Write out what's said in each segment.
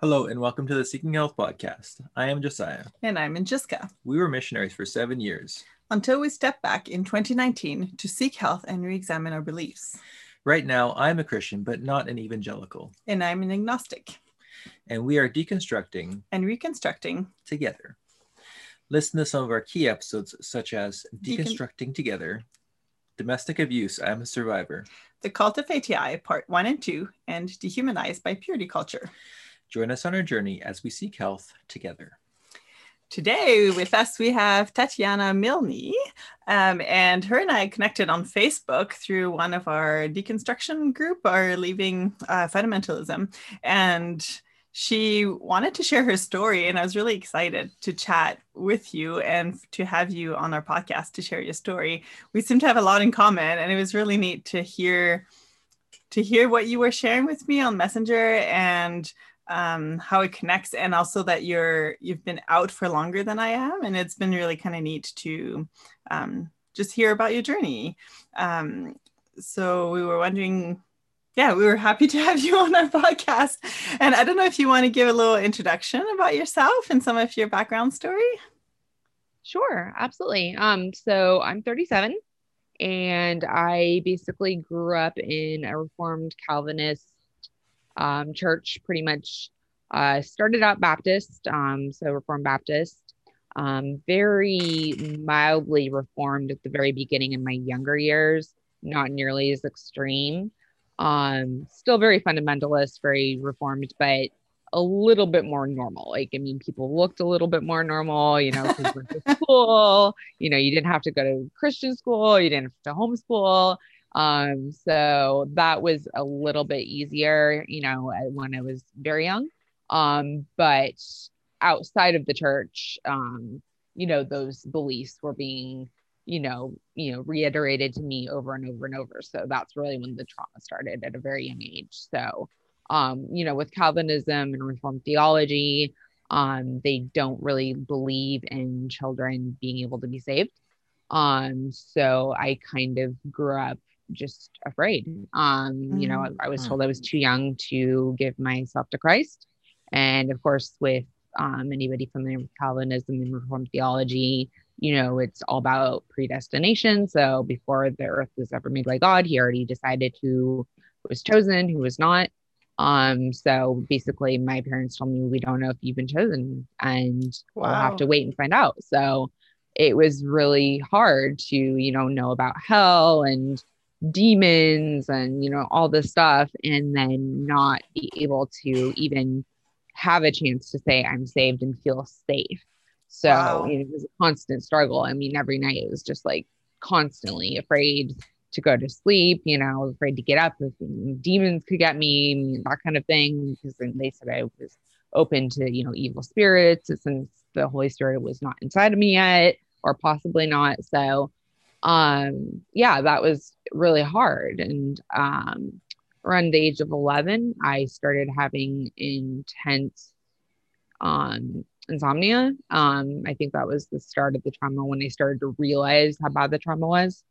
Hello, and welcome to the Seeking Health podcast. I am Josiah. And I'm Injiska. We were missionaries for seven years. Until we stepped back in 2019 to seek health and re examine our beliefs. Right now, I'm a Christian, but not an evangelical. And I'm an agnostic. And we are deconstructing and reconstructing together. Listen to some of our key episodes, such as Decon- Deconstructing Together, Domestic Abuse, I'm a Survivor. The Cult of ATI, Part 1 and 2, and Dehumanized by Purity Culture. Join us on our journey as we seek health together. Today with us, we have Tatiana Milne, um, and her and I connected on Facebook through one of our deconstruction group, our Leaving uh, Fundamentalism. And she wanted to share her story, and I was really excited to chat with you and to have you on our podcast to share your story. We seem to have a lot in common, and it was really neat to hear to hear what you were sharing with me on Messenger and um, how it connects, and also that you're you've been out for longer than I am, and it's been really kind of neat to um, just hear about your journey. Um, so we were wondering yeah, we were happy to have you on our podcast. And I don't know if you want to give a little introduction about yourself and some of your background story. Sure, absolutely. Um, so I'm 37 and I basically grew up in a Reformed Calvinist um, church, pretty much. Uh, started out Baptist, um, so Reformed Baptist, um, very mildly Reformed at the very beginning in my younger years, not nearly as extreme. Um, still very fundamentalist, very reformed, but a little bit more normal. Like, I mean, people looked a little bit more normal, you know, because we're to school, you know, you didn't have to go to Christian school, you didn't have to homeschool. Um, so that was a little bit easier, you know, when I was very young. Um, but outside of the church, um, you know, those beliefs were being you know, you know, reiterated to me over and over and over. So that's really when the trauma started at a very young age. So, um, you know, with Calvinism and Reformed theology, um, they don't really believe in children being able to be saved. Um, so I kind of grew up just afraid. Um, you know, I, I was told I was too young to give myself to Christ. And of course, with um, anybody familiar with Calvinism and Reformed theology, you know, it's all about predestination. So before the earth was ever made by God, he already decided who was chosen, who was not. Um, so basically my parents told me we don't know if you've been chosen and wow. we'll have to wait and find out. So it was really hard to, you know, know about hell and demons and, you know, all this stuff and then not be able to even have a chance to say I'm saved and feel safe. So wow. you know, it was a constant struggle. I mean, every night it was just like constantly afraid to go to sleep, you know, afraid to get up if demons could get me, that kind of thing. Because they said I was open to, you know, evil spirits since the Holy Spirit was not inside of me yet, or possibly not. So um yeah, that was really hard. And um around the age of 11, I started having intense um insomnia. Um, I think that was the start of the trauma when I started to realize how bad the trauma was.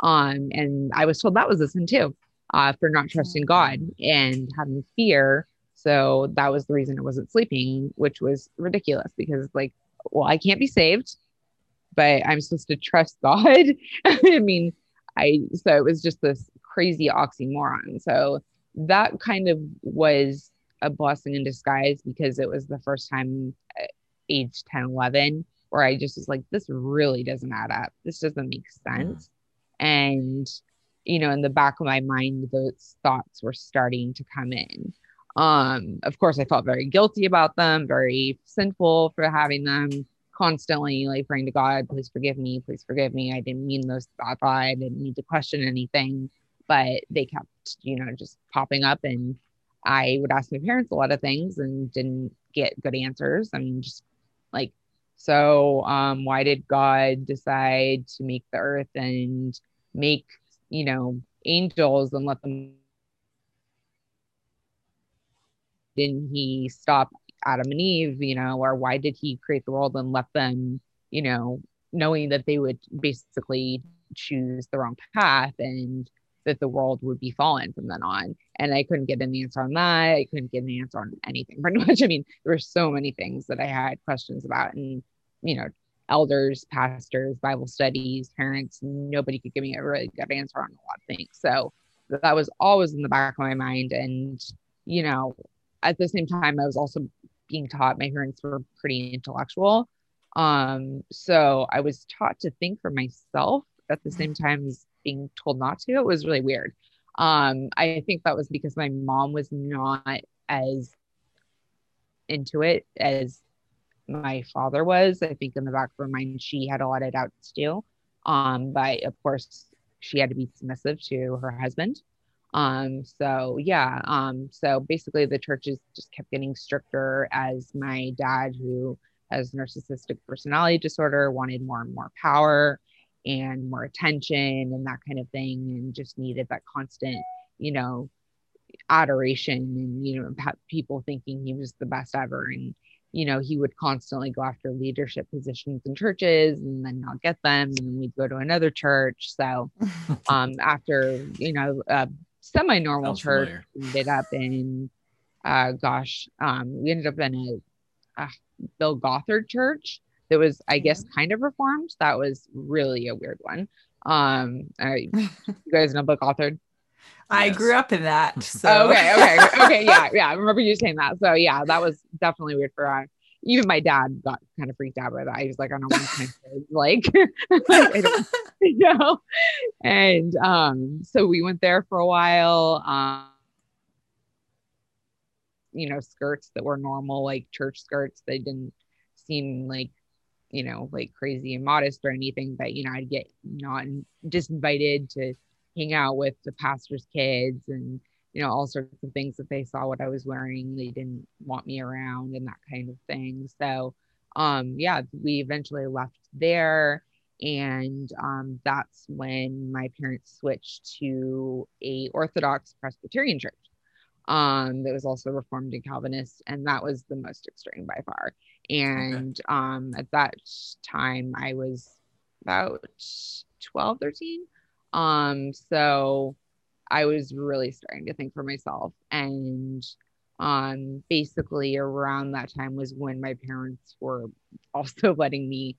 Um, and I was told that was a sin too, uh, for not trusting God and having fear. So that was the reason I wasn't sleeping, which was ridiculous because, like, well, I can't be saved, but I'm supposed to trust God. I mean, I so it was just this crazy oxymoron. So that kind of was a blessing in disguise because it was the first time age 10, 11, where I just was like, this really doesn't add up. This doesn't make sense. Mm. And, you know, in the back of my mind, those thoughts were starting to come in. Um, of course, I felt very guilty about them, very sinful for having them constantly like praying to God, please forgive me, please forgive me. I didn't mean those thoughts. I didn't need to question anything, but they kept, you know, just popping up. And I would ask my parents a lot of things and didn't get good answers. I mean, just like, so um, why did God decide to make the earth and make, you know, angels and let them? Didn't he stop Adam and Eve, you know, or why did he create the world and let them, you know, knowing that they would basically choose the wrong path and that the world would be fallen from then on. And I couldn't get an answer on that. I couldn't get an answer on anything pretty much. I mean, there were so many things that I had questions about. And, you know, elders, pastors, Bible studies, parents, nobody could give me a really good answer on a lot of things. So that was always in the back of my mind. And, you know, at the same time, I was also being taught my parents were pretty intellectual. Um, so I was taught to think for myself at the same time as being told not to. It was really weird. Um, I think that was because my mom was not as into it as my father was. I think in the back of her mind, she had a lot of doubts too. Um, but of course, she had to be submissive to her husband. Um, so yeah, um, so basically the churches just kept getting stricter as my dad, who has narcissistic personality disorder, wanted more and more power and more attention and that kind of thing, and just needed that constant, you know, adoration and you know people thinking he was the best ever and you know he would constantly go after leadership positions in churches and then not get them and we'd go to another church so um after you know a semi-normal church familiar. ended up in uh gosh um we ended up in a, a bill gothard church that was i guess kind of reformed that was really a weird one um I, you guys know bill gothard I yes. grew up in that. So oh, okay, okay, okay, yeah, yeah. I remember you saying that. So yeah, that was definitely weird for uh, even my dad got kind of freaked out by that. He was like, I don't want my kids like, like I don't, you know. And um, so we went there for a while. Um, you know, skirts that were normal, like church skirts. They didn't seem like, you know, like crazy and modest or anything. But you know, I'd get not disinvited to hang out with the pastor's kids and you know all sorts of things that they saw what I was wearing they didn't want me around and that kind of thing so um yeah we eventually left there and um, that's when my parents switched to a orthodox presbyterian church um, that was also reformed and calvinist and that was the most extreme by far and okay. um, at that time i was about 12 13 um, so I was really starting to think for myself. And um, basically around that time was when my parents were also letting me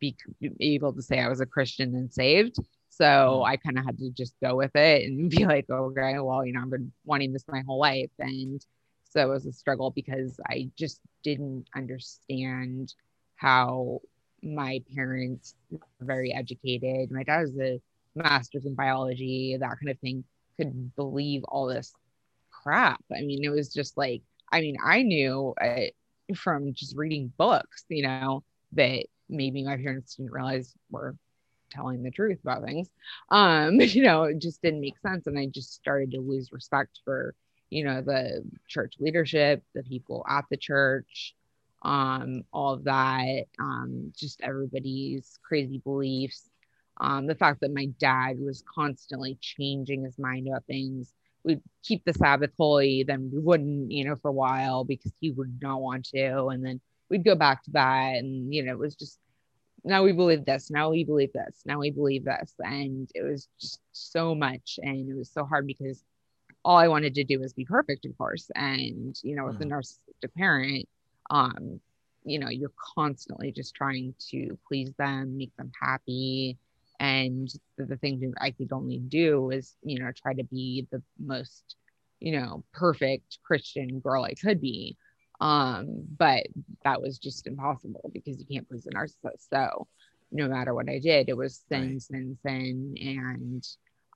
be able to say I was a Christian and saved. So mm-hmm. I kind of had to just go with it and be like, okay, well, you know, I've been wanting this my whole life. And so it was a struggle because I just didn't understand how my parents were very educated. My dad was a master's in biology, that kind of thing, could believe all this crap. I mean, it was just like, I mean, I knew uh, from just reading books, you know, that maybe my parents didn't realize were telling the truth about things. Um, you know, it just didn't make sense. And I just started to lose respect for, you know, the church leadership, the people at the church, um, all of that, um, just everybody's crazy beliefs um, the fact that my dad was constantly changing his mind about things. We'd keep the Sabbath holy, then we wouldn't, you know, for a while because he would not want to. And then we'd go back to that. And, you know, it was just now we believe this, now we believe this, now we believe this. And it was just so much. And it was so hard because all I wanted to do was be perfect, of course. And, you know, with mm. a narcissistic parent, um, you know, you're constantly just trying to please them, make them happy, and the, the thing that i could only do was you know try to be the most you know perfect christian girl i could be um but that was just impossible because you can't please a narcissist so no matter what i did it was sin right. sin sin and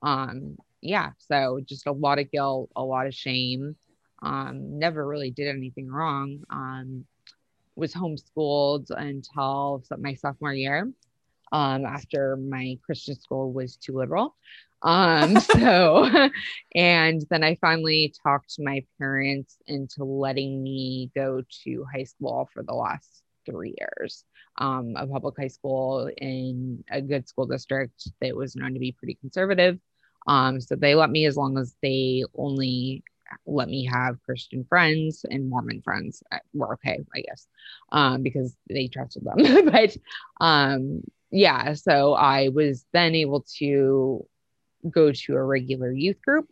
um yeah so just a lot of guilt a lot of shame um never really did anything wrong um was homeschooled until my sophomore year um, after my Christian school was too liberal. Um, so, and then I finally talked my parents into letting me go to high school for the last three years. Um, a public high school in a good school district that was known to be pretty conservative. Um, so they let me as long as they only let me have Christian friends and Mormon friends. Uh, were okay, I guess, um, because they trusted them. but um, yeah, so I was then able to go to a regular youth group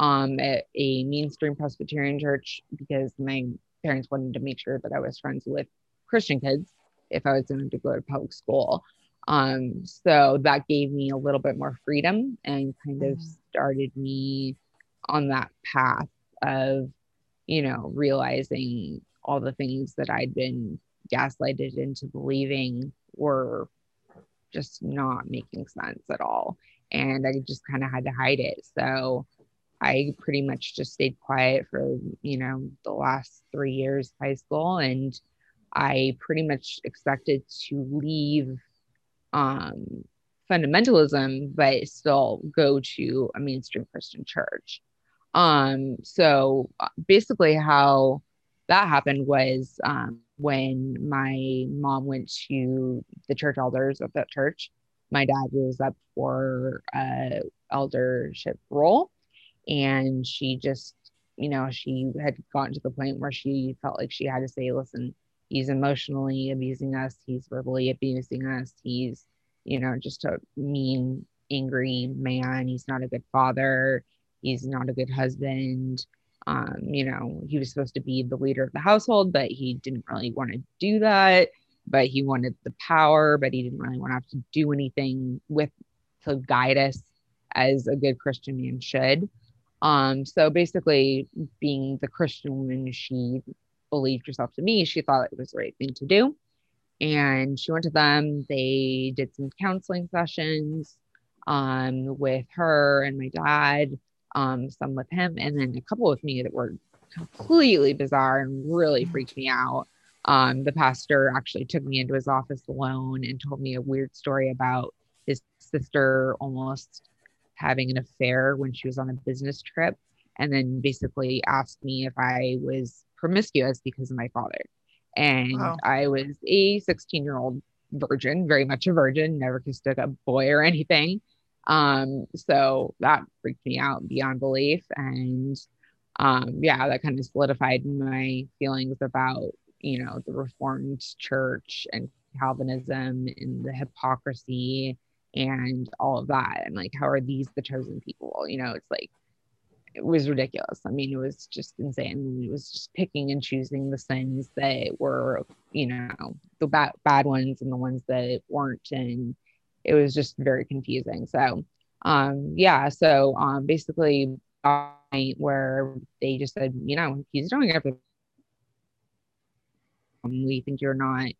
um, at a mainstream Presbyterian church because my parents wanted to make sure that I was friends with Christian kids if I was going to go to public school. Um, so that gave me a little bit more freedom and kind of mm-hmm. started me on that path of, you know, realizing all the things that I'd been gaslighted into believing were just not making sense at all. And I just kind of had to hide it. So I pretty much just stayed quiet for, you know, the last three years of high school. And I pretty much expected to leave um, fundamentalism, but still go to a mainstream Christian church. Um, so uh, basically, how that happened was um, when my mom went to the church elders of that church. My dad was up for a eldership role, and she just, you know, she had gotten to the point where she felt like she had to say, "Listen, he's emotionally abusing us he's verbally abusing us he's you know just a mean angry man he's not a good father he's not a good husband. Um you know he was supposed to be the leader of the household but he didn't really want to do that but he wanted the power but he didn't really want to have to do anything with to guide us as a good christian man should um so basically being the christian woman she believed herself to me, she thought it was the right thing to do. And she went to them. They did some counseling sessions um, with her and my dad, um, some with him, and then a couple with me that were completely bizarre and really freaked me out. Um, the pastor actually took me into his office alone and told me a weird story about his sister almost having an affair when she was on a business trip and then basically asked me if I was promiscuous because of my father. And wow. I was a 16 year old virgin, very much a virgin, never kissed a boy or anything. Um, so that freaked me out beyond belief. And um, yeah, that kind of solidified my feelings about, you know, the Reformed Church and Calvinism and the hypocrisy and all of that. And like, how are these the chosen people? You know, it's like it was ridiculous. I mean, it was just insane. It was just picking and choosing the sins that were, you know, the bad bad ones and the ones that weren't, and it was just very confusing. So, um, yeah. So, um, basically, where they just said, you know, he's doing everything. We think you're not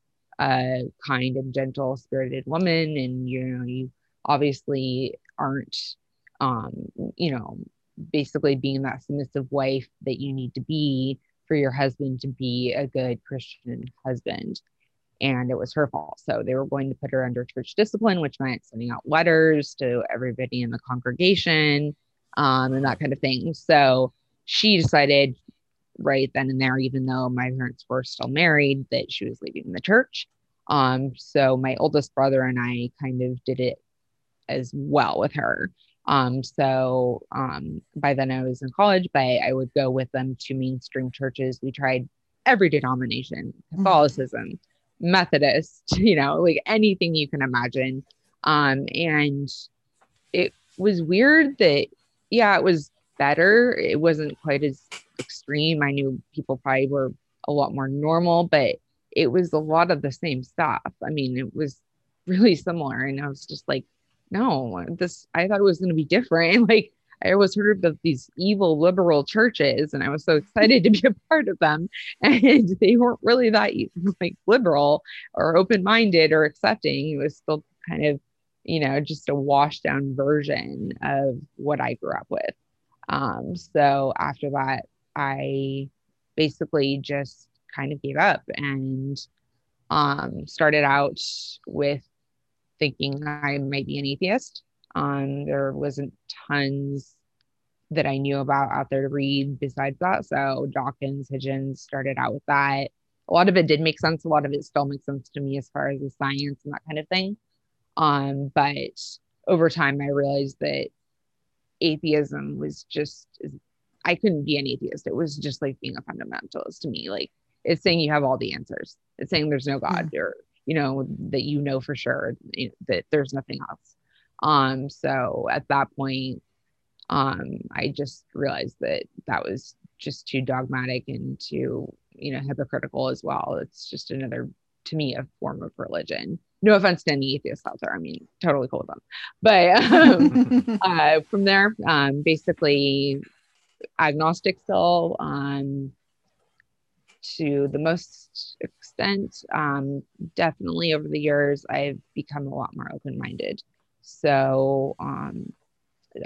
a kind and gentle spirited woman, and you know, you obviously aren't, um, you know basically being that submissive wife that you need to be for your husband to be a good Christian husband. And it was her fault. So they were going to put her under church discipline, which meant sending out letters to everybody in the congregation um, and that kind of thing. So she decided right then and there, even though my parents were still married, that she was leaving the church. Um, so my oldest brother and I kind of did it as well with her. Um, so um, by then I was in college, but I would go with them to mainstream churches. We tried every denomination, mm-hmm. Catholicism, Methodist, you know, like anything you can imagine. Um, and it was weird that, yeah, it was better. It wasn't quite as extreme. I knew people probably were a lot more normal, but it was a lot of the same stuff. I mean, it was really similar. And I was just like, no, this I thought it was going to be different. Like I always heard of these evil liberal churches, and I was so excited to be a part of them. And they weren't really that like liberal or open minded or accepting. It was still kind of, you know, just a washed down version of what I grew up with. Um, so after that, I basically just kind of gave up and um, started out with thinking I might be an atheist. Um, there wasn't tons that I knew about out there to read besides that. So Dawkins, Hitchens started out with that. A lot of it did make sense. A lot of it still makes sense to me as far as the science and that kind of thing. Um, but over time, I realized that atheism was just, I couldn't be an atheist. It was just like being a fundamentalist to me. Like it's saying you have all the answers. It's saying there's no God mm-hmm. or you know that you know for sure that there's nothing else Um, so at that point, um, I just realized that that was just too dogmatic and too, you know, hypocritical as well. It's just another, to me, a form of religion. No offense to any atheists out there. I mean, totally cool with them. But um, uh, from there, um, basically agnostic still um, to the most extent. Um, definitely over the years, I've become a lot more open minded. So, um,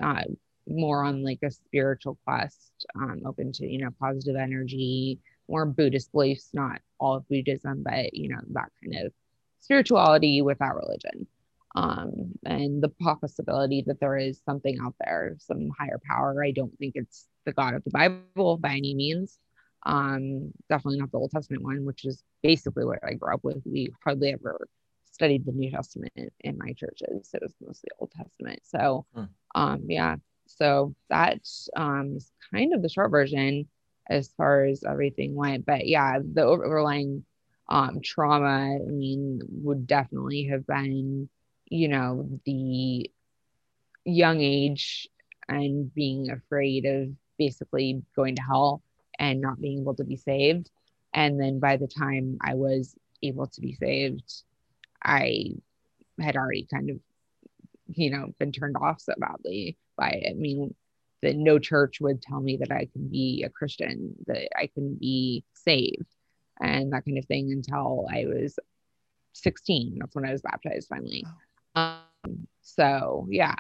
uh, more on like a spiritual quest, um, open to, you know, positive energy, more Buddhist beliefs, not all of Buddhism, but, you know, that kind of spirituality without religion. Um, and the possibility that there is something out there, some higher power. I don't think it's the God of the Bible by any means. Um, definitely not the Old Testament one, which is basically what I grew up with. We hardly ever studied the New Testament in, in my churches. It was mostly Old Testament. So, hmm. um, yeah, so that's um, kind of the short version as far as everything went. But yeah, the overlying um, trauma, I mean, would definitely have been, you know, the young age and being afraid of basically going to hell and not being able to be saved. And then by the time I was able to be saved, I had already kind of, you know, been turned off so badly by it. I mean, that no church would tell me that I can be a Christian, that I can be saved, and that kind of thing until I was 16. That's when I was baptized finally. Um, so yeah.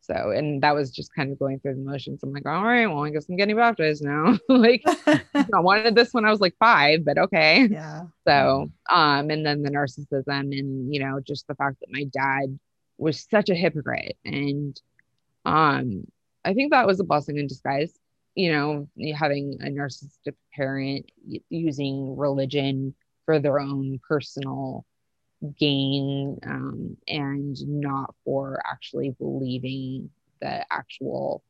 So, and that was just kind of going through the motions. I'm like, all right, well, I guess I'm getting baptized now. like, I wanted this when I was like five, but okay. Yeah. So, um, and then the narcissism and, you know, just the fact that my dad was such a hypocrite and um, I think that was a blessing in disguise. You know, having a narcissistic parent using religion for their own personal gain um, and not for actually believing the actual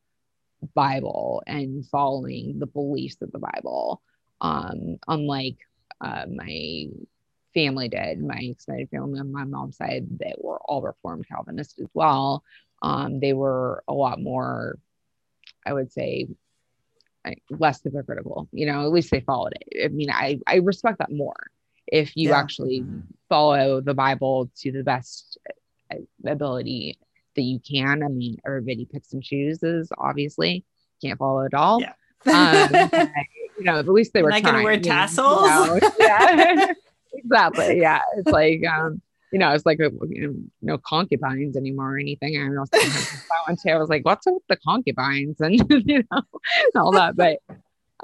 Bible and following the beliefs of the Bible. Um, unlike uh, my family did, my extended family on my mom's side, that were all Reformed Calvinist as well um, they were a lot more, I would say, less hypocritical. You know, at least they followed it. I mean, I I respect that more if you yeah. actually mm-hmm. follow the Bible to the best uh, ability that you can. I mean, everybody picks and chooses. Obviously, can't follow it all. Yeah. um, you know, at least they were. Not going to wear tassels. You know, yeah, exactly. Yeah, it's like um, you know, it's like you know, no concubines anymore or anything. I was I was like, what's up with the concubines and you know, all that. But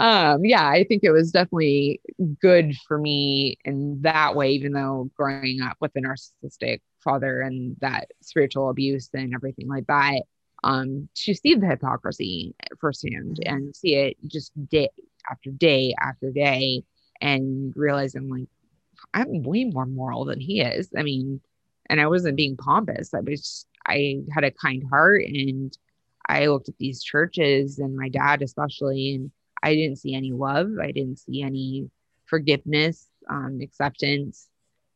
um, yeah, I think it was definitely good for me in that way, even though growing up with a narcissistic father and that spiritual abuse and everything like that, um, to see the hypocrisy firsthand and see it just day after day after day and realizing like I'm way more moral than he is. I mean, and I wasn't being pompous. I was, I had a kind heart and I looked at these churches and my dad, especially, and I didn't see any love. I didn't see any forgiveness, um, acceptance,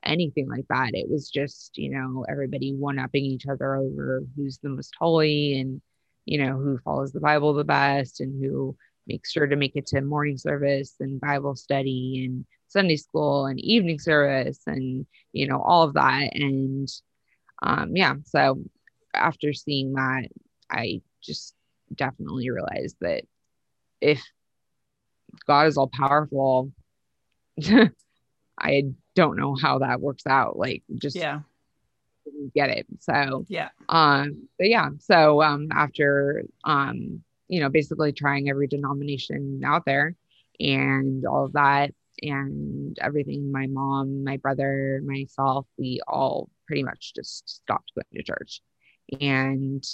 anything like that. It was just, you know, everybody one upping each other over who's the most holy and, you know, who follows the Bible the best and who makes sure to make it to morning service and Bible study and Sunday school and evening service and you know all of that. And um yeah so after seeing that I just definitely realized that if God is all powerful I don't know how that works out. Like just yeah. get it. So yeah. um but yeah so um after um you know basically trying every denomination out there and all of that and everything my mom my brother myself we all pretty much just stopped going to church and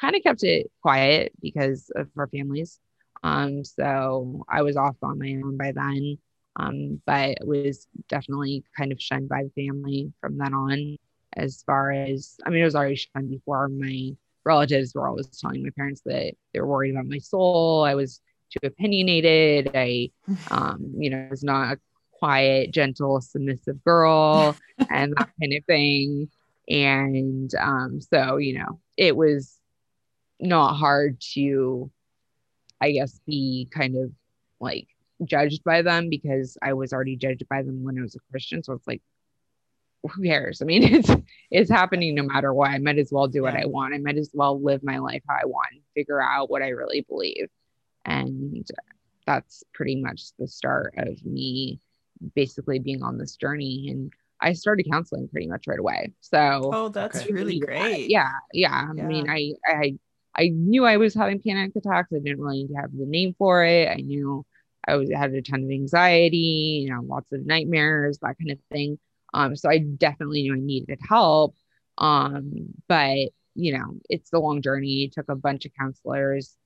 kind of kept it quiet because of our families. Um so i was off on my own by then um but was definitely kind of shunned by the family from then on as far as i mean it was already shunned before my relatives were always telling my parents that they were worried about my soul. I was too opinionated. I, um, you know, was not a quiet, gentle, submissive girl and that kind of thing. And um, so, you know, it was not hard to, I guess, be kind of like judged by them because I was already judged by them when I was a Christian. So it's like, who cares? I mean, it's it's happening no matter what. I might as well do what. I want. I might as well live my life how I want, figure out what I really believe. And that's pretty much the start of me basically being on this journey. And I started counseling pretty much right away. So Oh, that's Okay. really yeah, great. Yeah, yeah. I mean, I, I, I knew I was having panic attacks. I didn't really have the name for it. I knew I was had a ton of anxiety, you know, lots of nightmares, that kind of thing. Um, so I definitely knew I needed help. Um, but you know, it's a long journey. It took a bunch of counselors.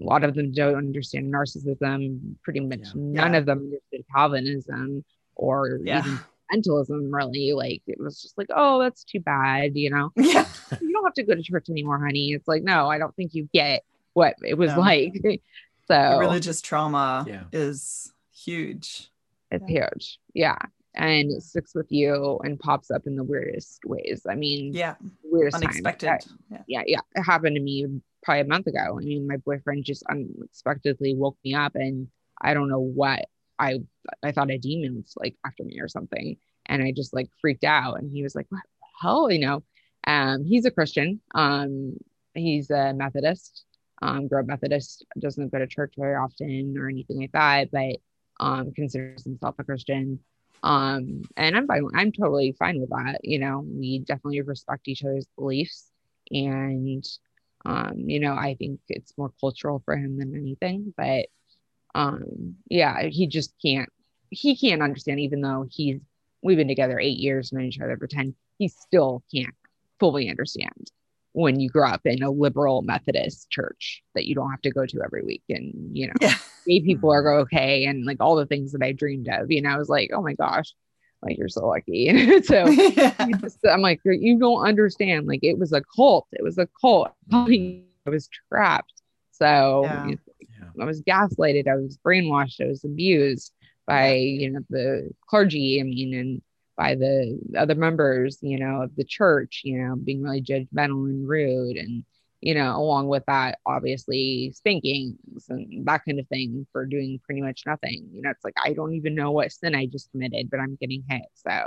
A lot of them don't understand narcissism. Pretty much Yeah. none Yeah. of them understood Calvinism or Yeah. even mentalism really like it was just like oh that's too bad you know Yeah. you don't have to go to church anymore honey it's like no i don't think you get what it was No. like so Religious trauma Yeah. is huge. it's huge yeah and it sticks with you and pops up in the weirdest ways i mean Yeah. weirdest times. Unexpected. I- Yeah. yeah yeah it happened to me probably a month ago. I mean my boyfriend just unexpectedly woke me up and i don't know what i i thought a demon was like after me or something. And i just like freaked out. And he was like what the hell? You know? Um he's a christian. Um he's a methodist. Um grew up methodist. Doesn't go to church very often or anything like that but um considers himself a christian. Um and i'm fine i'm totally fine with that you know? We definitely respect each other's beliefs and um you know i think it's more cultural for him than anything but um yeah he just can't he can't understand even though he's we've been together eight years known each other for 10 he still can't fully understand when you grow up in a liberal methodist church that you don't have to go to every week and you know Yeah. gay people are okay and like all the things that i dreamed of you know i was like oh my gosh like you're so lucky so yeah. just- I'm like, you don't understand. Like it was a cult. It was a cult. I was trapped. So Yeah. you know, Yeah. I was gaslighted. I was brainwashed. I was abused by you know the clergy. I mean, and by the other members, you know, of the church. You know, being really judgmental and rude, and you know, along with that, obviously spankings and that kind of thing for doing pretty much nothing. You know, it's like I don't even know what sin I just committed, but I'm getting hit. So,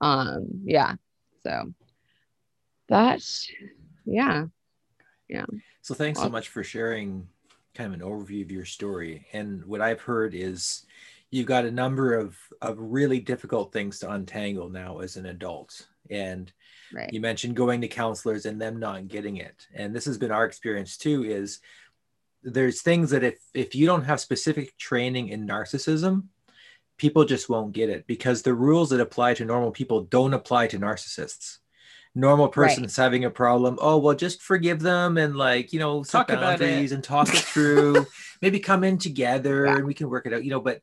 um, yeah. So that's yeah. Yeah. So thanks so much for sharing kind of an overview of your story. And what I've heard is you've got a number of, of really difficult things to untangle now as an adult. And Right. you mentioned going to counselors and them not getting it. And this has been our experience too, is there's things that if if you don't have specific training in narcissism, people just won't get it because the rules that apply to normal people don't apply to narcissists normal person's is having a problem oh well just forgive them and like you know Talk about boundaries it. and talk it through maybe come in together Yeah. and we can work it out you know but.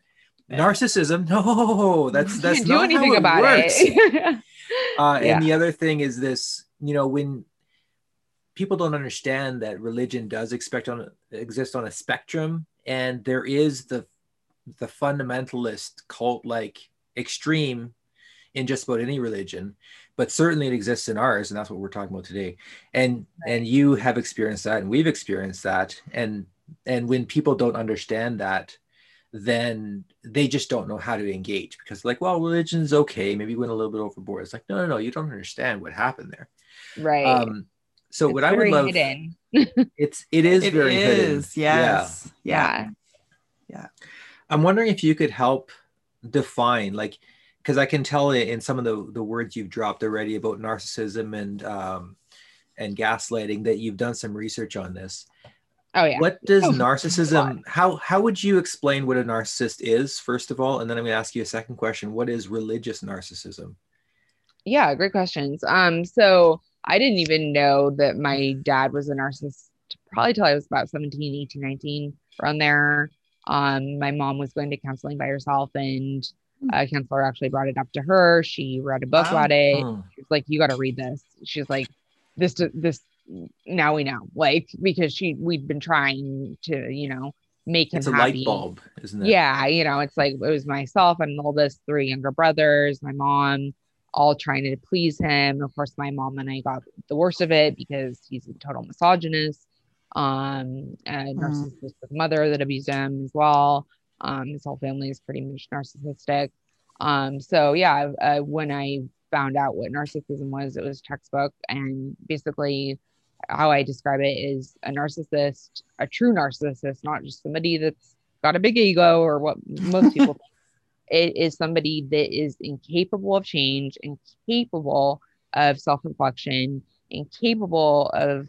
narcissism no that's You that's can't do anything how it about works. it. Uh, Yeah. And the other thing is this, you know, when people don't understand that religion does expect on exist on a spectrum, and there is the the fundamentalist cult like extreme in just about any religion, but certainly it exists in ours, and that's what we're talking about today. And and you have experienced that, and we've experienced that, and and when people don't understand that then they just don't know how to engage because like well religion's okay maybe went a little bit overboard it's like no no no you don't understand what happened there right. um so It's what i would love hidden. it's it is It very hidden is, Yes. Yeah. Yeah. i'm wondering if you could help define like because i can tell in some of the the words you've dropped already about narcissism and um and gaslighting that you've done some research on this Oh yeah. what does Oh, narcissism how how would you explain what a narcissist is first of all and then i'm going to ask you a second question what is religious narcissism Yeah, great questions. Um, so I didn't even know that my dad was a narcissist probably till I was about 17, 18, 19, around there. Um, my mom was going to counseling by herself and a counselor actually brought it up to her. She read a book Wow. about it. Hmm. She was like, you got to read this. She's like, this, this, now we know, like, because she, we'd been trying to, you know, make him it's a happy. light bulb isn't it Yeah, you know, it's like it was myself and the oldest, three younger brothers, my mom. all trying to please him. Of course, my mom and I got the worst of it because he's a total misogynist, um, and mm. narcissistic mother that abused him as well. Um, his whole family is pretty much narcissistic. Um, so yeah, uh, when I found out what narcissism was, it was textbook, and basically how I describe it is a narcissist, a true narcissist, not just somebody that's got a big ego or what most people it is somebody that is incapable of change, incapable of self reflection, incapable of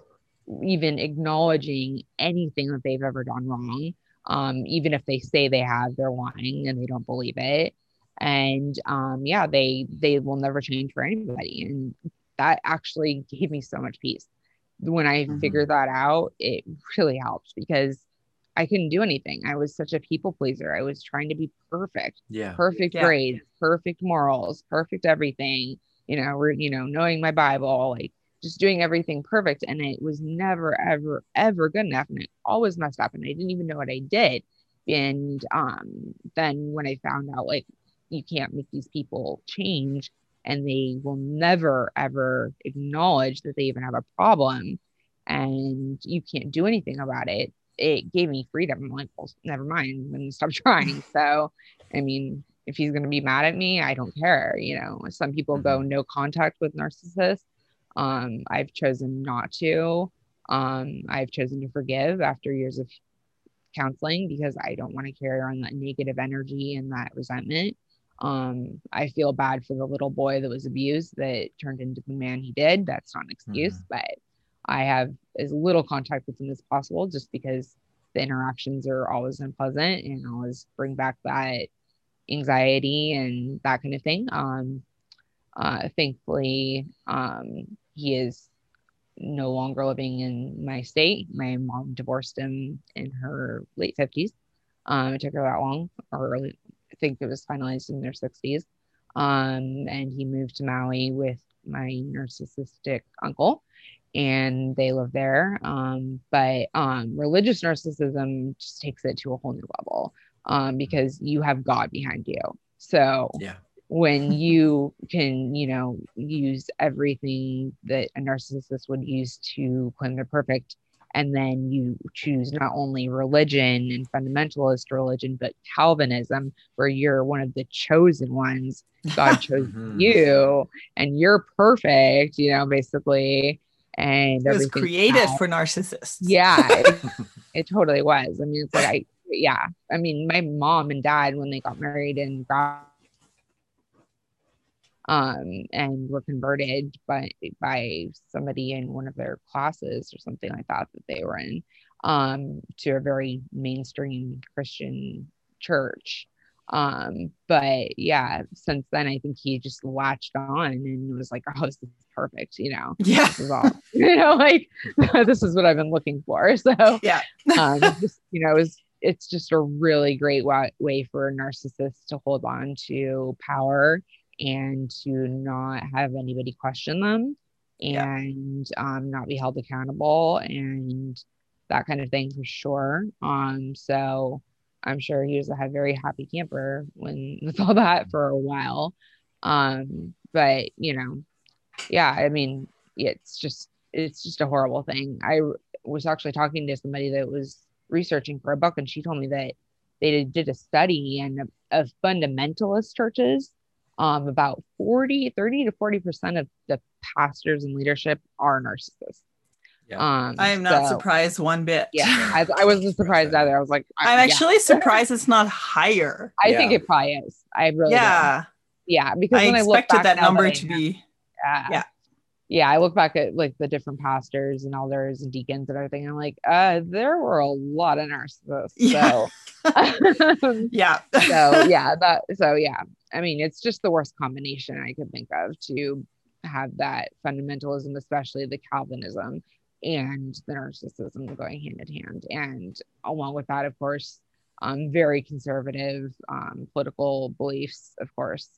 even acknowledging anything that they've ever done wrong. Um, even if they say they have, they're lying and they don't believe it. And um, yeah, they they will never change for anybody. And that actually gave me so much peace. When I mm-hmm. figured that out, it really helped because I couldn't do anything. I was such a people pleaser. I was trying to be perfect. Yeah. Perfect yeah. grades, perfect morals, perfect everything. You know, re- you know, knowing my Bible, like just doing everything perfect. And it was never, ever, ever good enough. And it always messed up. And I didn't even know what I did. And um, then when I found out like you can't make these people change and they will never ever acknowledge that they even have a problem and you can't do anything about it it gave me freedom. I'm like, well, never mind. Then stop trying. So, I mean, if he's going to be mad at me, I don't care. You know, some people go mm-hmm. no contact with narcissists. Um, I've chosen not to. Um, I've chosen to forgive after years of counseling because I don't want to carry on that negative energy and that resentment. Um, I feel bad for the little boy that was abused that turned into the man he did. That's not an excuse, mm-hmm. but I have as little contact with him as possible just because the interactions are always unpleasant and always bring back that anxiety and that kind of thing. Um, uh, thankfully, um, he is no longer living in my state. My mom divorced him in her late 50s. Um, it took her that long, or early, think it was finalized in their 60s. Um, and he moved to Maui with my narcissistic uncle and they live there. Um, but um, religious narcissism just takes it to a whole new level um, because you have God behind you. So yeah. when you can, you know, use everything that a narcissist would use to claim they're perfect, and then you choose not only religion and fundamentalist religion, but Calvinism, where you're one of the chosen ones. God chose mm-hmm. you, and you're perfect. You know, basically and it was created for narcissists. Yeah, it, it, totally was. I mean, it's like I, yeah. I mean, my mom and dad when they got married and got um and were converted by by somebody in one of their classes or something like that that they were in um to a very mainstream Christian church um, but yeah, since then I think he just latched on and was like, Oh, this is perfect, you know. Yeah. All, you know, like this is what I've been looking for. So yeah. um, just, you know, it was it's just a really great wa- way for a narcissist to hold on to power and to not have anybody question them and yeah. um, not be held accountable and that kind of thing for sure. Um, so I'm sure he was a very happy camper when with all that for a while. Um, but you know, yeah, I mean, it's just it's just a horrible thing. I was actually talking to somebody that was researching for a book, and she told me that they did a study and of fundamentalist churches. Um, about 40, 30 to 40 percent of the pastors and leadership are narcissists. Yeah. Um, I am not so, surprised one bit. Yeah, I, I wasn't surprised either. I was like, I'm actually yeah. surprised it's not higher. I yeah. think it probably is. I really, yeah, do. yeah, because I expected that number to be, yeah, yeah. I look back at like the different pastors and elders and deacons and everything. I'm like, uh, there were a lot of narcissists. Yeah. So, yeah, so yeah, that, so yeah. I mean, it's just the worst combination I could think of to have that fundamentalism, especially the Calvinism and the narcissism going hand in hand. And along with that, of course, um, very conservative um, political beliefs, of course,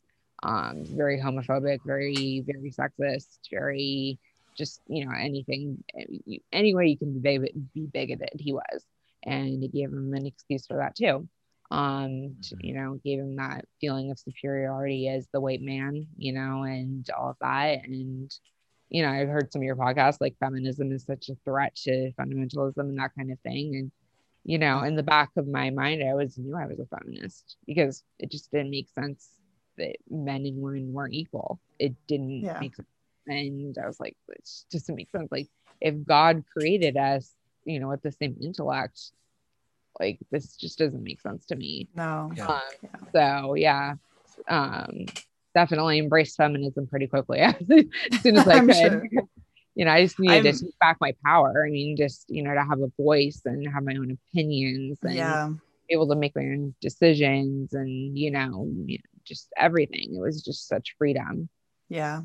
um, very homophobic, very, very sexist, very just, you know, anything, any way you can be, be bigoted, he was. And he gave him an excuse for that too. um Mm-hmm. you know gave him that feeling of superiority as the white man you know and all of that and you know i've heard some of your podcasts like feminism is such a threat to fundamentalism and that kind of thing and you know in the back of my mind i always knew i was a feminist because it just didn't make sense that men and women weren't equal it didn't Yeah. make sense and i was like it just doesn't make sense like if god created us you know with the same intellect like this just doesn't make sense to me No. Yeah. um, so yeah um definitely embraced feminism pretty quickly as soon as i could sure. you know i just needed I'm- to take back my power i mean just you know to have a voice and have my own opinions and Yeah. be able to make my own decisions and you know you know, just everything. It was just such freedom. Yeah.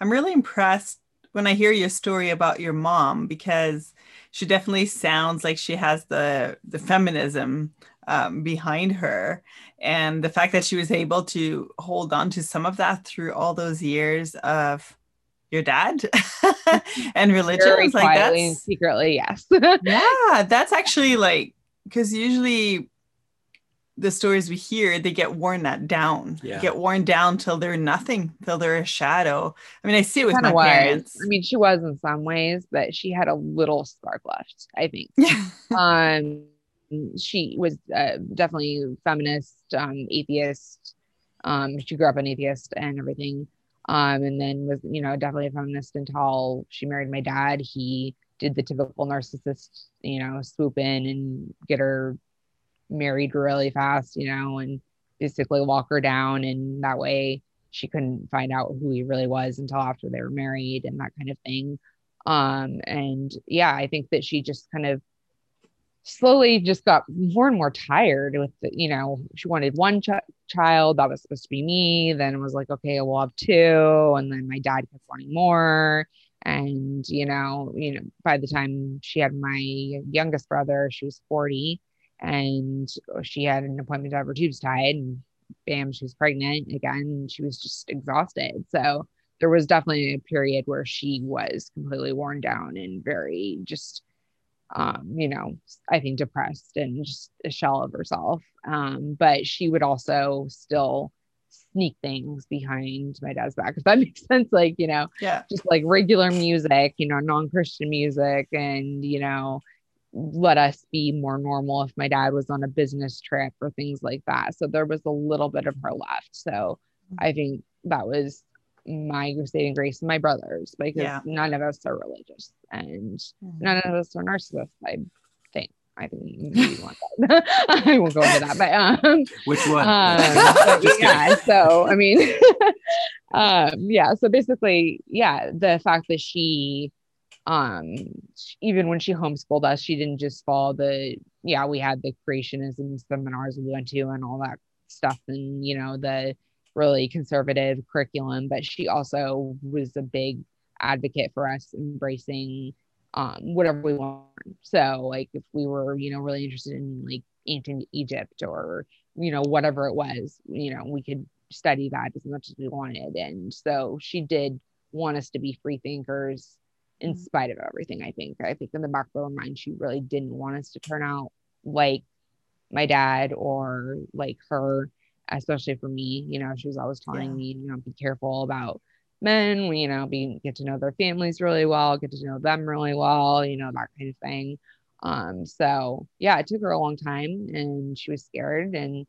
I'm really impressed when I hear your story about your mom because she definitely sounds like she has the the feminism um, behind her. And the fact that she was able to hold on to some of that through all those years of your dad and religion very like that's secretly yes. Yeah that's actually like because usually the stories we hear they get worn that down. Yeah. get worn down till they're nothing till they're a shadow. I mean i see it with kind my was. parents. I mean she was in some ways but she had a little spark left i think. Yeah um she was uh, definitely feminist um atheist. Um she grew up an atheist and everything. Um and then was you know definitely a feminist until she married my dad. He did the typical narcissist you know swoop in and get her married really fast you know and basically walk her down. And that way she couldn't find out who he really was until after they were married and that kind of thing. Um and yeah i think that she just kind of slowly just got more and more tired with the, you know she wanted one ch- child that was supposed to be me then it was like okay we'll have two. And then my dad kept wanting more. And you know you know by the time she had my youngest brother she was 40 and she had an appointment to have her tubes tied and bam she was pregnant again she was just exhausted so there was definitely a period where she was completely worn down and very just um, you know, I think depressed and just a shell of herself. Um, but she would also still sneak things behind my dad's back, if that makes sense. Like, you know, yeah just like regular music, you know, non Christian music, and, you know, let us be more normal if my dad was on a business trip or things like that. So there was a little bit of her left. So I think that was my saving grace and my brothers because Yeah. none of us are religious and Mhm. none of us are narcissists. I think. I think maybe want that. I won't go into that, but um, Which one? um, Just yeah. So I mean, um, yeah. So basically, yeah, the fact that she, um, even when she homeschooled us, she didn't just follow the. Yeah, we had the creationism seminars we went to and all that stuff, and you know the really conservative curriculum, but she also was a big advocate for us embracing um whatever we want. So like if we were, you know, really interested in like ancient Egypt or, you know, whatever it was, you know, we could study that as much as we wanted. And so she did want us to be free thinkers in Mhm. spite of everything, I think. I think in the back of her mind, she really didn't want us to turn out like my dad or like her, especially for me. You know, she was always telling Yeah. me, you know, be careful about men, you know, be get to know their families really well, get to know them really well, you know, that kind of thing. Um, so yeah, it took her a long time and she was scared. And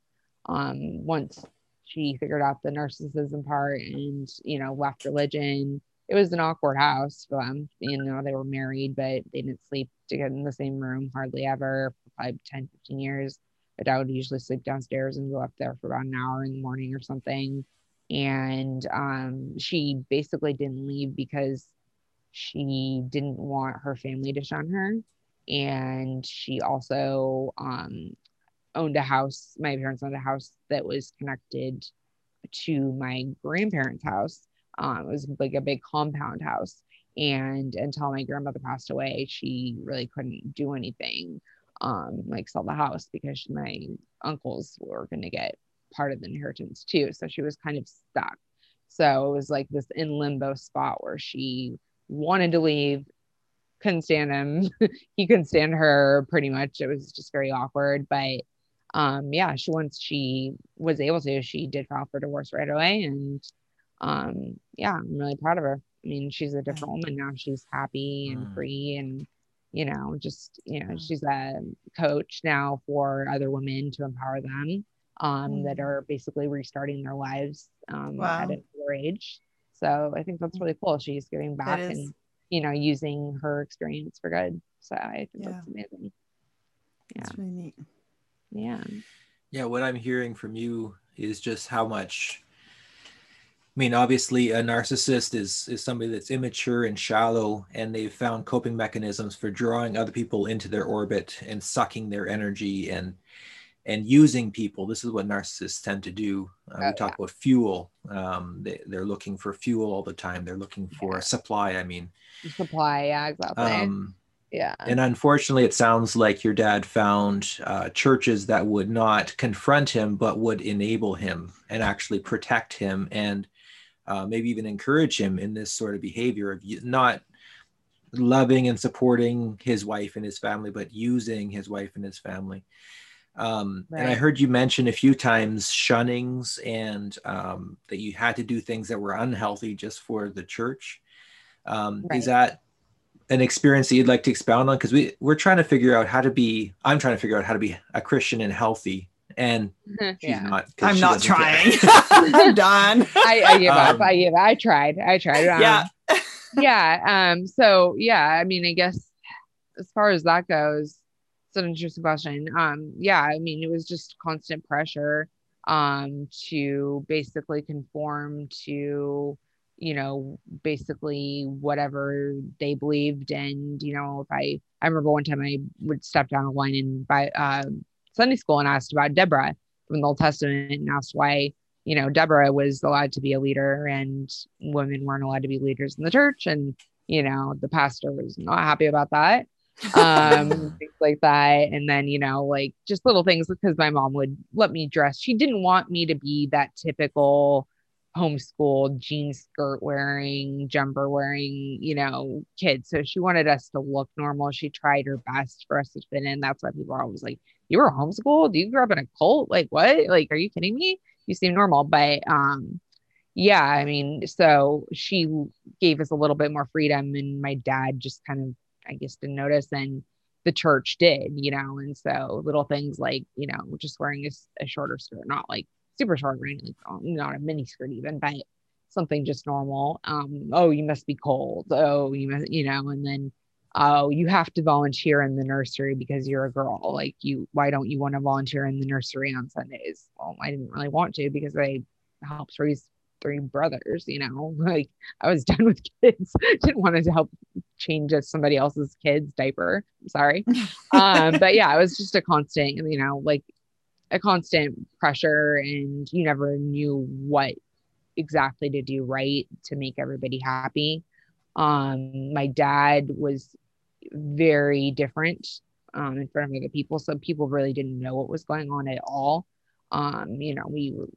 um once she figured out the narcissism part and you know left religion, it was an awkward house for them. You know, they were married, but they didn't sleep together in the same room hardly ever for probably 10, 15 years. But I would usually sleep downstairs and go up there for about an hour in the morning or something and um, she basically didn't leave because she didn't want her family to shun her and she also um, owned a house my parents owned a house that was connected to my grandparents house um, it was like a big compound house and until my grandmother passed away she really couldn't do anything um, like sell the house because my uncles were going to get part of the inheritance too. So she was kind of stuck. So it was like this in limbo spot where she wanted to leave, couldn't stand him. he couldn't stand her pretty much. It was just very awkward. But um, yeah, she once she was able to, she did file for divorce right away, and um, yeah, I'm really proud of her. I mean, she's a different woman now. She's happy and Mm. free, and you know, just you know, she's a coach now for other women to empower them um, that Mm. are basically restarting their lives um, Wow. at an older age. So I think that's really cool. She's giving back is. and you know using her experience for good. So I think Yeah. that's amazing. Yeah, It's really neat. yeah, Yeah, what I'm hearing from you is just how much. I mean, obviously, a narcissist is is somebody that's immature and shallow, and they've found coping mechanisms for drawing other people into their orbit and sucking their energy and and using people. This is what narcissists tend to do. Uh, Oh, we talk about fuel. Um, they, they're looking for fuel all the time. They're looking for Yeah. supply. I mean, supply. Yeah, exactly. um, yeah, and unfortunately, it sounds like your dad found uh, churches that would not confront him, but would enable him and actually protect him and uh, maybe even encourage him in this sort of behavior of not loving and supporting his wife and his family, but using his wife and his family. Um, And I heard you mention a few times shunnings and um, that you had to do things that were unhealthy just for the church. Um, Right. Is that an experience that you'd like to expound on? Because we we're trying to figure out how to be. I'm trying to figure out how to be a Christian and healthy, and she's yeah. not. 'cause I'm not trying. I'm done. I, I give up. Um, I give. I tried. I tried. Um, yeah. yeah. Um. So yeah. I mean, I guess as far as that goes, it's an interesting question. Um. Yeah. I mean, it was just constant pressure, um, to basically conform to, you know, basically whatever they believed. And you know, if I, I remember one time I would step down a line and by um Sunday school and asked about Deborah from the Old Testament and asked why you know, Deborah was allowed to be a leader and women weren't allowed to be leaders in the church. And, you know, the pastor was not happy about that. Um, things like that. And then, you know, like just little things because my mom would let me dress. She didn't want me to be that typical homeschooled jean skirt wearing, jumper wearing, you know, kid. So she wanted us to look normal. She tried her best for us to fit in. That's why people are always like, you were homeschooled? You grew up in a cult? Like, what? Like, are you kidding me? you seem normal but um yeah i mean so she gave us a little bit more freedom and my dad just kind of i guess didn't notice and the church did you know and so little things like you know just wearing a shorter skirt not like super short right like oh, not a mini skirt even but something just normal um oh you must be cold oh you must you know and then oh you have to volunteer in the nursery because you're a girl. Like you why don't you want to volunteer in the nursery on sundays? Well i didn't really want to because i helped raise three brothers you know? Like i was done with kids. Didn't want to help change somebody else's kid's diaper. Sorry. Um but yeah it was just a constant you know like a constant pressure and you never knew what exactly to do right to make everybody happy. Um my dad was very different um in front of other people. So people really didn't know what was going on at all. Um you know we were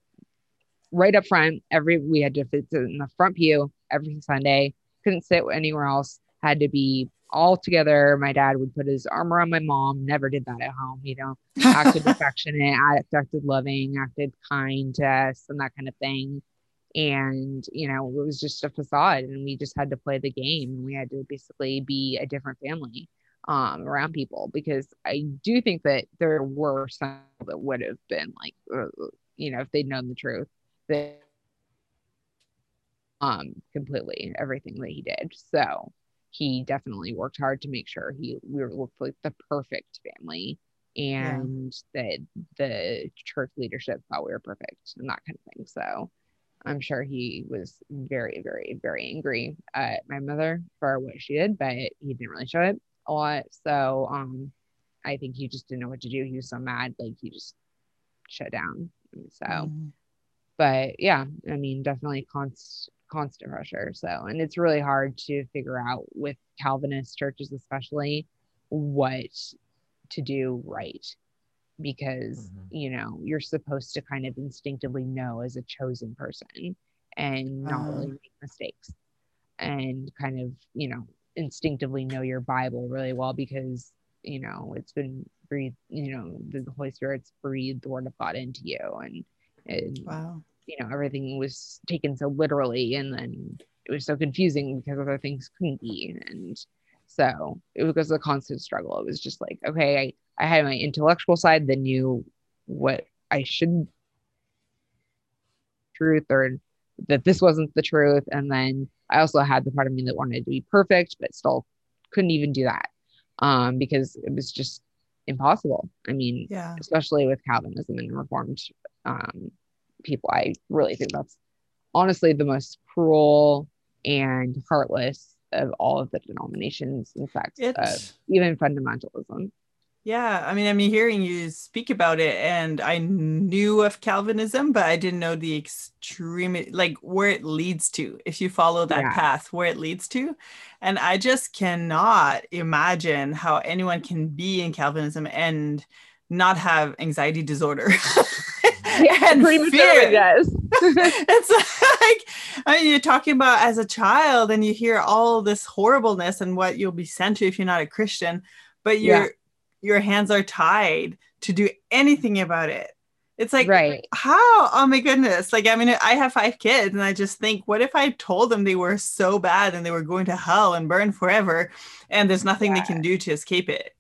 right up front every we had to sit in the front pew every sunday couldn't sit anywhere else had to be all together. My dad would put his arm around my mom never did that at home you know acted affectionate acted loving acted kind to us and that kind of thing and you know it was just a facade and we just had to play the game and we had to basically be a different family um around people because i do think that there were some that would have been like you know if they'd known the truth that um completely everything that he did. So he definitely worked hard to make sure he we were looked like the perfect family and that the church leadership thought we were perfect and that kind of thing. So I'm sure he was very, very, very angry at my mother for what she did, but he didn't really show it a lot. So um I think he just didn't know what to do. He was so mad, like he just shut down. So Mhm. but yeah, I mean definitely constant constant pressure. So and it's really hard to figure out with Calvinist churches especially what to do right because Mhm. you know you're supposed to kind of instinctively know as a chosen person and not really Uh-huh. make mistakes and kind of you know instinctively know your bible really well because you know it's been breathed you know, the Holy Spirit's breathed the word of God into you. And, and wow. you know, everything was taken so literally. And then it was so confusing because other things couldn't be. And so it was a constant struggle. It was just like, okay, I, had my intellectual side that knew what I should truth or that this wasn't the truth. And then I also had the part of me that wanted to be perfect, but still couldn't even do that um, because it was just impossible. I mean, yeah, especially with Calvinism and Reformed um, people, I really think that's honestly the most cruel and heartless of all of the denominations and sects of even fundamentalism. Yeah, I mean, I mean, hearing you speak about it, and I knew of Calvinism, but I didn't know the extreme, like where it leads to. If you follow that yeah. path, where it leads to, and I just cannot imagine how anyone can be in Calvinism and not have anxiety disorder. yeah, and pretty fear. Does. it's like I mean, you're talking about as a child, and you hear all this horribleness and what you'll be sent to if you're not a Christian, but you're. Yeah your hands are tied to do anything about it. It's like, right. how? Oh my goodness. Like, I mean, I have five kids, and I just think, what if I told them they were so bad and they were going to hell and burn forever, and there's nothing yeah. they can do to escape it?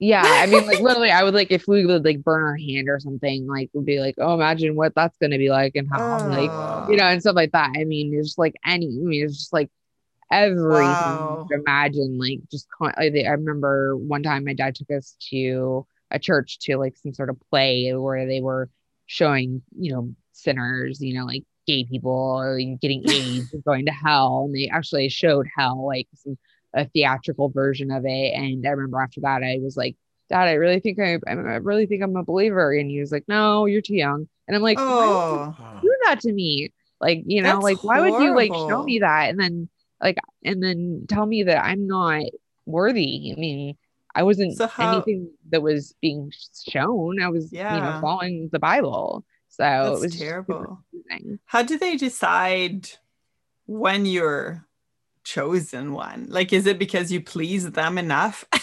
Yeah. I mean, like, literally, I would like, if we would like burn our hand or something, like, would be like, oh, imagine what that's going to be like and how, oh. like, you know, and stuff like that. I mean, it's just like any, I mean, it's just like, everything wow. imagine like just I remember one time my dad took us to a church to like some sort of play where they were showing you know sinners you know like gay people getting AIDS and going to hell. And they actually showed hell like some a theatrical version of it. And I remember after that I was like dad I really think I I really think I'm a believer. And he was like no you're too young. And I'm like oh. do that to me? Like you know That's like why horrible. would you like show me that? And then like and then tell me that i'm not worthy. I mean i wasn't so how, anything that was being shown. I was yeah. you know following the bible. So That's it was terrible. how do they decide when you're chosen one? Like is it because you please them enough?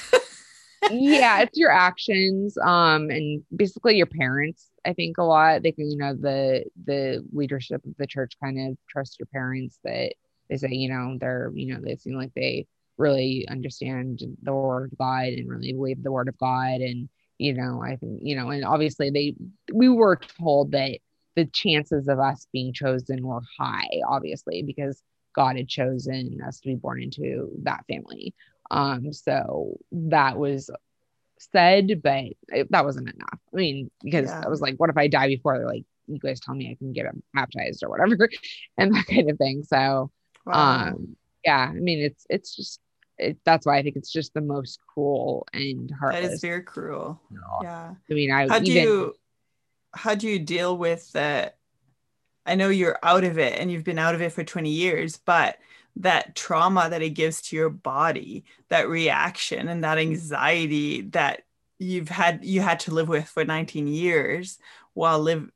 Yeah it's your actions um and basically your parents i think a lot. They can you know the the leadership of the church kind of trust your parents that they say, you know, they're, you know, they seem like they really understand the word of God and really believe the word of God. And, you know, I think, you know, and obviously they, we were told that the chances of us being chosen were high, obviously, because God had chosen us to be born into that family. Um, so that was said, but it, that wasn't enough. I mean, because yeah. I was like, what if I die before? They're like, you guys tell me I can get baptized or whatever, and that kind of thing. So Wow. Um, yeah, I mean, it's it's just it, that's why I think it's just the most cruel and heartless. That is very cruel. Yeah. I mean, I how do even, you how do you deal with that? I know you're out of it and you've been out of it for 20 years, but that trauma that it gives to your body, that reaction and that anxiety that you've had you had to live with for 19 years while live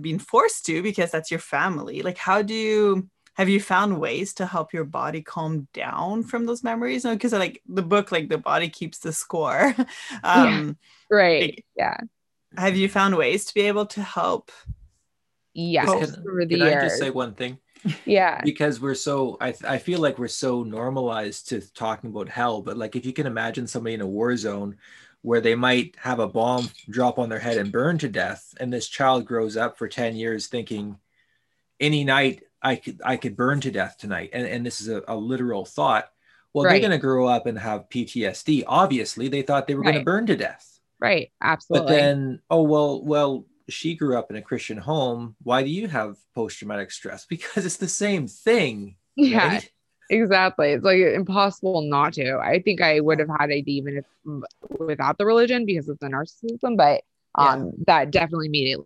being forced to because that's your family. Like how do you have you found ways to help your body calm down from those memories? Because like the book like the body keeps the score um yeah, right. like, yeah. have you found ways to be able to help yes. can, can i just say one thing? Yeah. Because we're so I, I feel like we're so normalized to talking about hell but like if you can imagine somebody in a war zone where they might have a bomb drop on their head and burn to death and this child grows up for 10 years thinking any night I could I could burn to death tonight, and and this is a, a literal thought. Well, right. they're going to grow up and have PTSD. Obviously, they thought they were right. going to burn to death. Right. Absolutely. But then, oh well, well, she grew up in a Christian home. Why do you have post traumatic stress? Because it's the same thing. Yeah. Right? Exactly. It's like impossible not to. I think I would have had it even if without the religion because of the narcissism, but um yeah. that definitely made it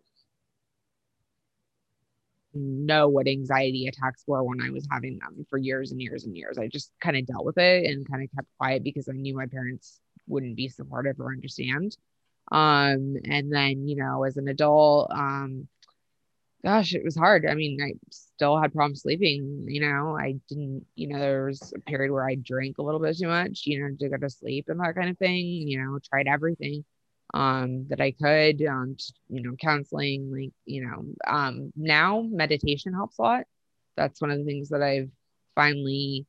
know what anxiety attacks were when I was having them for years and years and years. I just kind of dealt with it and kind of kept quiet because I knew my parents wouldn't be supportive or understand. Um, and then, you know, as an adult, um, gosh, it was hard. I mean, I still had problems sleeping, you know, I didn't, you know, there was a period where I drank a little bit too much, you know, to go to sleep and that kind of thing, you know, tried everything. Um, that I could, um, you know, counseling, like, you know, um, now meditation helps a lot. That's one of the things that I've finally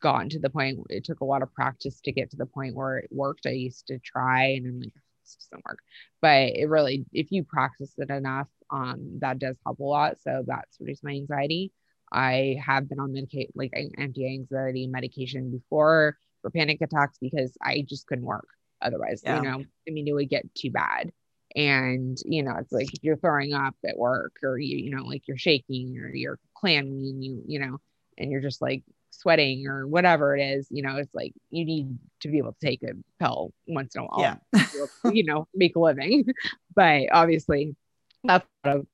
gotten to the point. It took a lot of practice to get to the point where it worked. I used to try and I'm like, this doesn't work. But it really, if you practice it enough, um, that does help a lot. So that's reduced my anxiety. I have been on medicate like anti-anxiety medication before for panic attacks because I just couldn't work otherwise. Yeah. You know, I mean, it would get too bad. And you know, it's like if you're throwing up at work or you, you know, like you're shaking or you're clammy and you, you know, and you're just like sweating or whatever it is, you know, it's like you need to be able to take a pill once in a while. Yeah. you know, make a living. But obviously that's a lot of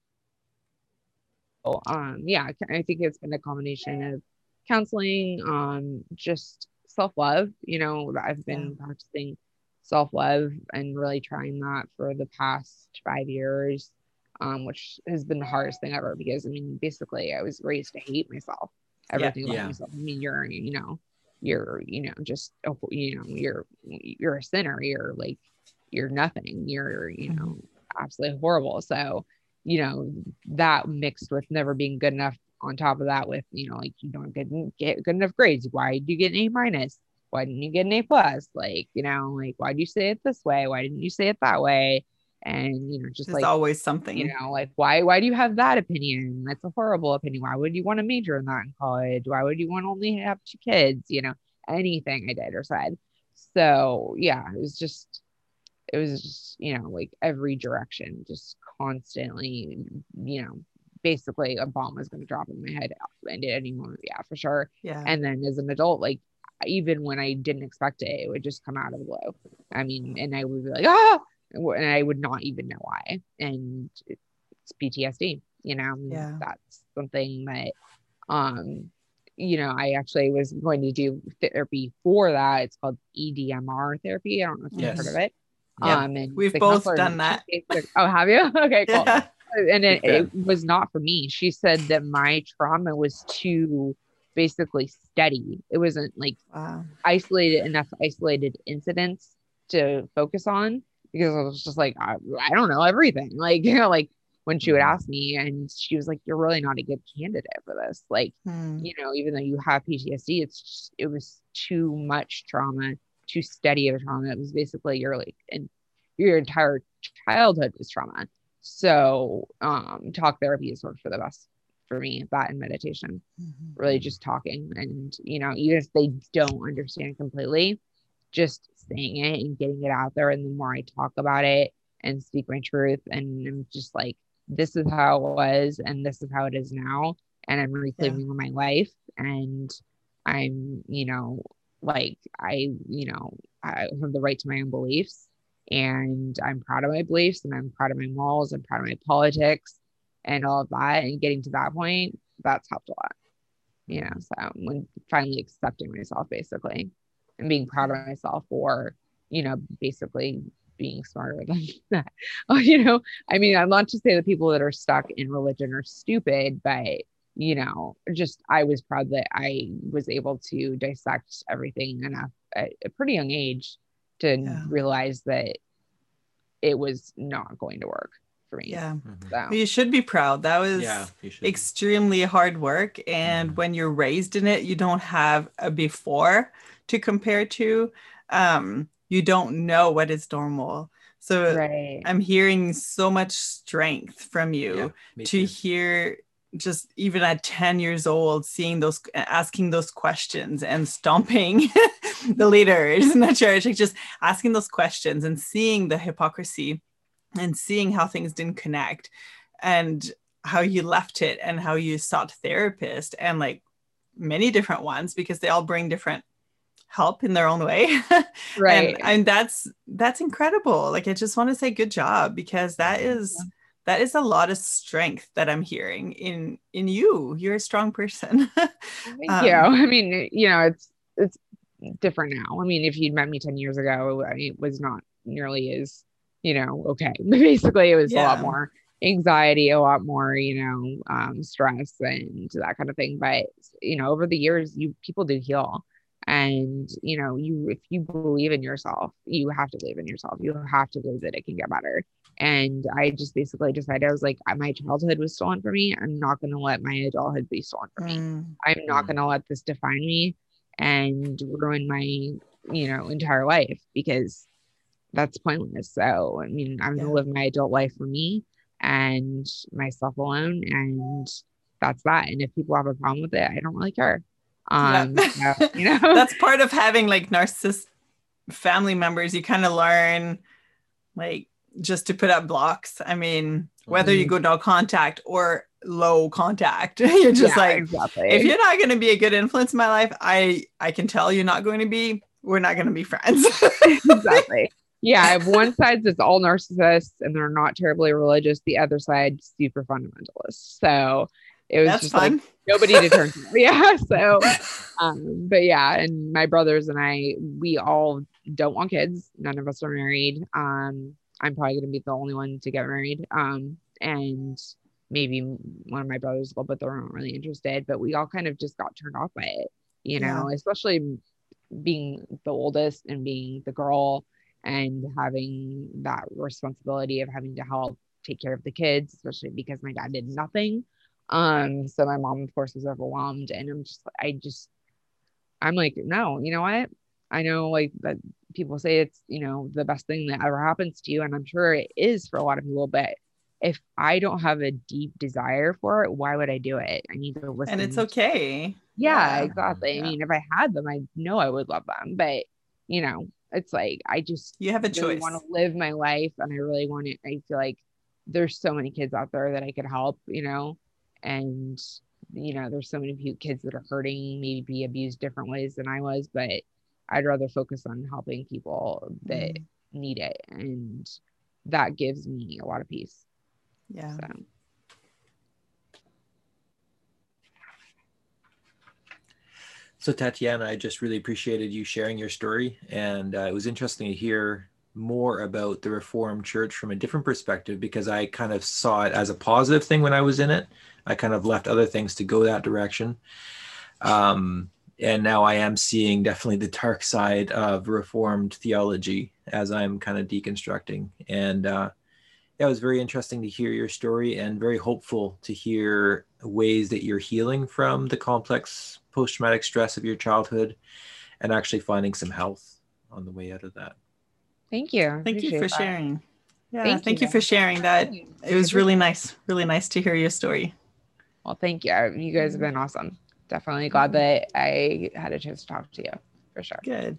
um yeah, I think it's been a combination of counseling, um, just self-love. You know, I've been yeah. practicing self-love and really trying that for the past five years. Um, which has been the hardest thing ever because I mean, basically, I was raised to hate myself everything yeah, about yeah. yourself. I mean, you're, you know, you're, you know, just, you know, you're, you're a sinner. You're like, you're nothing. You're, you know, mm-hmm. absolutely horrible. So, you know, that mixed with never being good enough on top of that with, you know, like you don't get, get good enough grades. Why do you get an A minus? Why didn't you get an A plus? Like, you know, like, why do you say it this way? Why didn't you say it that way? and you know just There's like always something. you know like why why do you have that opinion? That's a horrible opinion. Why would you want to major in that in college? Why would you want to only have two kids? You know anything i did or said. So yeah it was just it was just you know like every direction just constantly you know basically a bomb was going to drop in my head and at any moment yeah for sure. Yeah. And then as an adult like even when i didn't expect it it would just come out of the blue i mean and i would be like ah and I would not even know why. And it's PTSD, you know, yeah. that's something that, um, you know, I actually was going to do therapy for that. It's called EDMR therapy. I don't know if you've heard of it. Yeah. Um, and we've both done that. oh, have you? okay, cool. Yeah. And it, it was not for me. She said that my trauma was too basically steady. It wasn't like wow. isolated enough isolated incidents to focus on because I was just like, I, I don't know everything. Like, you know, like when she would mm-hmm. ask me and she was like, you're really not a good candidate for this. Like, hmm. you know, even though you have PTSD, it's just, it was too much trauma, too steady of trauma. It was basically your like, and your entire childhood was trauma. So, um, talk therapy is worked for the best for me, that and meditation, mm-hmm. really just talking. And, you know, even if they don't understand completely, just saying it and getting it out there. And the more I talk about it and speak my truth, and I'm just like, this is how it was, and this is how it is now. And I'm reclaiming yeah. my life. And I'm, you know, like, I, you know, I have the right to my own beliefs. And I'm proud of my beliefs and I'm proud of my morals. I'm proud of my politics and all of that. And getting to that point, that's helped a lot. You know, so when finally accepting myself, basically and being proud of myself for, you know, basically being smarter than that. oh, you know, I mean, I'm not to say that people that are stuck in religion are stupid, but you know, just I was proud that I was able to dissect everything enough at a pretty young age to yeah. realize that it was not going to work for me. Yeah. Mm-hmm. So. You should be proud. That was yeah, extremely hard work. And mm-hmm. when you're raised in it, you don't have a before to compare to, um, you don't know what is normal. So right. I'm hearing so much strength from you yeah, to too. hear just even at 10 years old seeing those asking those questions and stomping the leaders in the church like just asking those questions and seeing the hypocrisy and seeing how things didn't connect and how you left it and how you sought therapist and like many different ones because they all bring different help in their own way. Right. and, and that's that's incredible. Like i just want to say good job because that is that is a lot of strength that i'm hearing in in you. You're a strong person. Thank um, you. I mean you know it's it's different now. I mean if you'd met me 10 years ago it was not nearly as you know okay basically it was yeah. a lot more anxiety a lot more you know um, stress and that kind of thing but you know over the years you people do heal And you know, you if you believe in yourself, you have to believe in yourself. You have to believe that it can get better. And I just basically decided I was like, my childhood was stolen from me. I'm not going to let my adulthood be stolen from me. Mm. I'm not Mm. going to let this define me and ruin my, you know, entire life because that's pointless. So, I mean, I'm going to live my adult life for me and myself alone. And that's that. And if people have a problem with it, I don't really care. Um, Yeah. so, you know, That's part of having like narcissist family members. You kind of learn like just to put up blocks. I mean, whether you Mhm. go no contact or low contact, you're just Yeah, like, exactly. if you're not going to be a good influence in my life, I I can tell you're not going to be. We're not going to be friends. exactly. Yeah, one side is all narcissists and they're not terribly religious, the other side super fundamentalist. So it was That's just fun. like nobody to turn to. Yeah. So um, but yeah, and my brothers and I, we all don't want kids. None of us are married. Um, I'm probably gonna be the only one to get married. Um, and maybe one of my brothers will, but they're not really interested. But we all kind of just got turned off by it, you know, especially being the oldest and being the girl and having that responsibility of having to help take care of the kids, especially because my dad did nothing. Um, so my mom, of course, was overwhelmed, and I'm just, I just, I'm like, no, you know what? I know like that people say it's, you know, the best thing that ever happens to you, and I'm sure it is for a lot of people, but if I don't have a deep desire for it, why would I do it? I need to listen. and it's okay. Yeah, Yeah. exactly. Yeah. I mean, if I had them, I know I would love them, but you know, it's like I just You have a really choice. want to live my life and I really want to. I feel like there's so many kids out there that I could help, you know, and you know, there's so many kids that are hurting, maybe be abused different ways than I was, but I'd rather focus on helping people that Mm. need it. And that gives me a lot of peace. Yeah. So So Tatiana, I just really appreciated you sharing your story, and uh, it was interesting to hear more about the Reformed Church from a different perspective because I kind of saw it as a positive thing when I was in it. I kind of left other things to go that direction, um, and now I am seeing definitely the dark side of Reformed theology as I'm kind of deconstructing. And uh, yeah, it was very interesting to hear your story and very hopeful to hear ways that you're healing from the complex post traumatic stress of your childhood and actually finding some health on the way out of that. thank you. Thank you for that. sharing. Yeah, Thank thank, you. you. for sharing that. It was really nice, really nice to hear your story. Well, thank you. You guys have been awesome. Definitely glad mm-hmm. that I had a chance to talk to you for sure. Good.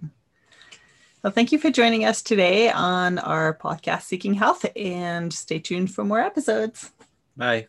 Well, thank you for joining us today on our podcast, Seeking Health, and stay tuned for more episodes. Bye.